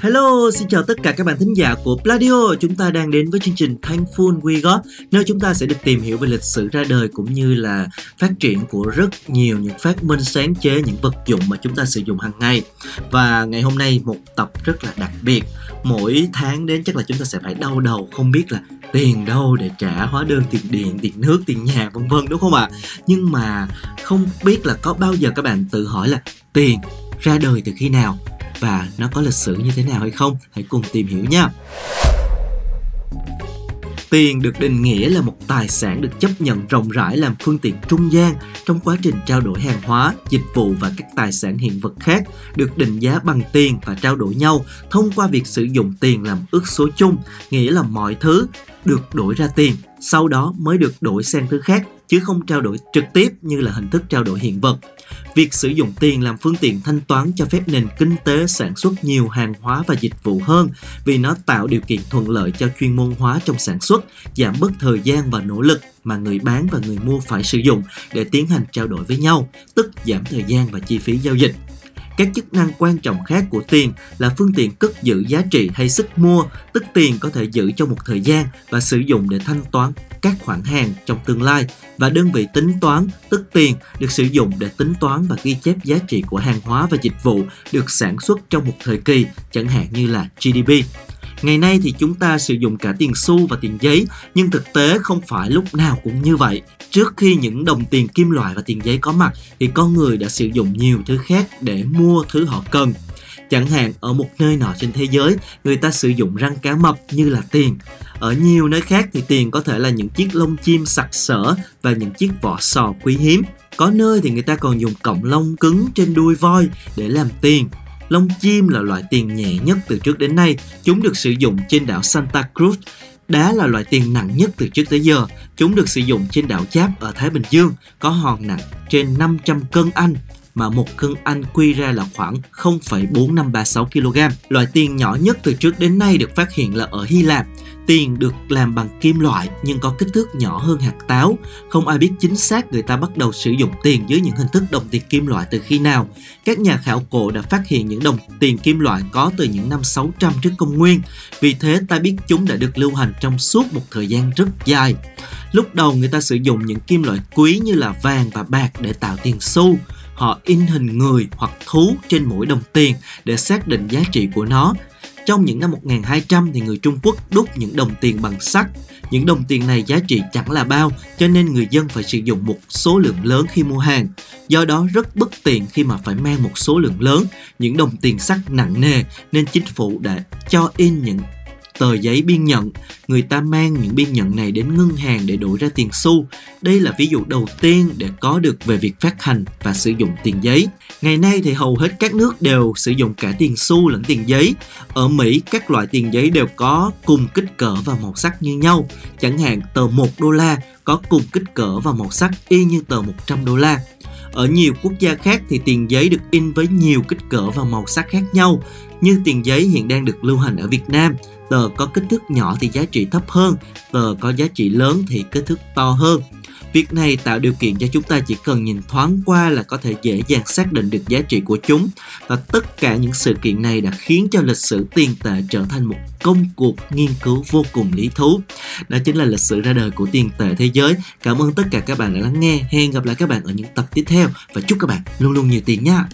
Hello, xin chào tất cả các bạn thính giả của Pladio. Chúng ta đang đến với chương trình Thankful We Got, nơi chúng ta sẽ được tìm hiểu về lịch sử ra đời cũng như là phát triển của rất nhiều những phát minh sáng chế, những vật dụng mà chúng ta sử dụng hàng ngày. Và ngày hôm nay một tập rất là đặc biệt. Mỗi tháng đến chắc là chúng ta sẽ phải đau đầu không biết là tiền đâu để trả hóa đơn tiền điện, tiền nước, tiền nhà vân vân đúng không ạ? À? Nhưng mà không biết là có bao giờ các bạn tự hỏi là tiền ra đời từ khi nào và nó có lịch sử như thế nào hay không hãy cùng tìm hiểu nha Tiền được định nghĩa là một tài sản được chấp nhận rộng rãi làm phương tiện trung gian trong quá trình trao đổi hàng hóa, dịch vụ và các tài sản hiện vật khác được định giá bằng tiền và trao đổi nhau thông qua việc sử dụng tiền làm ước số chung, nghĩa là mọi thứ được đổi ra tiền, sau đó mới được đổi sang thứ khác chứ không trao đổi trực tiếp như là hình thức trao đổi hiện vật. Việc sử dụng tiền làm phương tiện thanh toán cho phép nền kinh tế sản xuất nhiều hàng hóa và dịch vụ hơn vì nó tạo điều kiện thuận lợi cho chuyên môn hóa trong sản xuất, giảm bớt thời gian và nỗ lực mà người bán và người mua phải sử dụng để tiến hành trao đổi với nhau, tức giảm thời gian và chi phí giao dịch. Các chức năng quan trọng khác của tiền là phương tiện cất giữ giá trị hay sức mua, tức tiền có thể giữ trong một thời gian và sử dụng để thanh toán các khoản hàng trong tương lai và đơn vị tính toán, tức tiền được sử dụng để tính toán và ghi chép giá trị của hàng hóa và dịch vụ được sản xuất trong một thời kỳ, chẳng hạn như là GDP. Ngày nay thì chúng ta sử dụng cả tiền xu và tiền giấy, nhưng thực tế không phải lúc nào cũng như vậy. Trước khi những đồng tiền kim loại và tiền giấy có mặt thì con người đã sử dụng nhiều thứ khác để mua thứ họ cần. Chẳng hạn ở một nơi nọ trên thế giới, người ta sử dụng răng cá mập như là tiền. Ở nhiều nơi khác thì tiền có thể là những chiếc lông chim sặc sỡ và những chiếc vỏ sò quý hiếm. Có nơi thì người ta còn dùng cọng lông cứng trên đuôi voi để làm tiền. Lông chim là loại tiền nhẹ nhất từ trước đến nay. Chúng được sử dụng trên đảo Santa Cruz. Đá là loại tiền nặng nhất từ trước tới giờ. Chúng được sử dụng trên đảo Cháp ở Thái Bình Dương, có hòn nặng trên 500 cân Anh mà một cân Anh quy ra là khoảng 0,4536 kg. Loại tiền nhỏ nhất từ trước đến nay được phát hiện là ở Hy Lạp. Tiền được làm bằng kim loại nhưng có kích thước nhỏ hơn hạt táo. Không ai biết chính xác người ta bắt đầu sử dụng tiền dưới những hình thức đồng tiền kim loại từ khi nào. Các nhà khảo cổ đã phát hiện những đồng tiền kim loại có từ những năm 600 trước công nguyên. Vì thế, ta biết chúng đã được lưu hành trong suốt một thời gian rất dài. Lúc đầu, người ta sử dụng những kim loại quý như là vàng và bạc để tạo tiền xu họ in hình người hoặc thú trên mỗi đồng tiền để xác định giá trị của nó. Trong những năm 1200 thì người Trung Quốc đúc những đồng tiền bằng sắt. Những đồng tiền này giá trị chẳng là bao, cho nên người dân phải sử dụng một số lượng lớn khi mua hàng. Do đó rất bất tiện khi mà phải mang một số lượng lớn những đồng tiền sắt nặng nề nên chính phủ đã cho in những tờ giấy biên nhận. Người ta mang những biên nhận này đến ngân hàng để đổi ra tiền xu. Đây là ví dụ đầu tiên để có được về việc phát hành và sử dụng tiền giấy. Ngày nay thì hầu hết các nước đều sử dụng cả tiền xu lẫn tiền giấy. Ở Mỹ, các loại tiền giấy đều có cùng kích cỡ và màu sắc như nhau. Chẳng hạn tờ 1 đô la có cùng kích cỡ và màu sắc y như tờ 100 đô la. Ở nhiều quốc gia khác thì tiền giấy được in với nhiều kích cỡ và màu sắc khác nhau. Như tiền giấy hiện đang được lưu hành ở Việt Nam, tờ có kích thước nhỏ thì giá trị thấp hơn, tờ có giá trị lớn thì kích thước to hơn. Việc này tạo điều kiện cho chúng ta chỉ cần nhìn thoáng qua là có thể dễ dàng xác định được giá trị của chúng và tất cả những sự kiện này đã khiến cho lịch sử tiền tệ trở thành một công cuộc nghiên cứu vô cùng lý thú. Đó chính là lịch sử ra đời của tiền tệ thế giới. Cảm ơn tất cả các bạn đã lắng nghe. Hẹn gặp lại các bạn ở những tập tiếp theo và chúc các bạn luôn luôn nhiều tiền nha.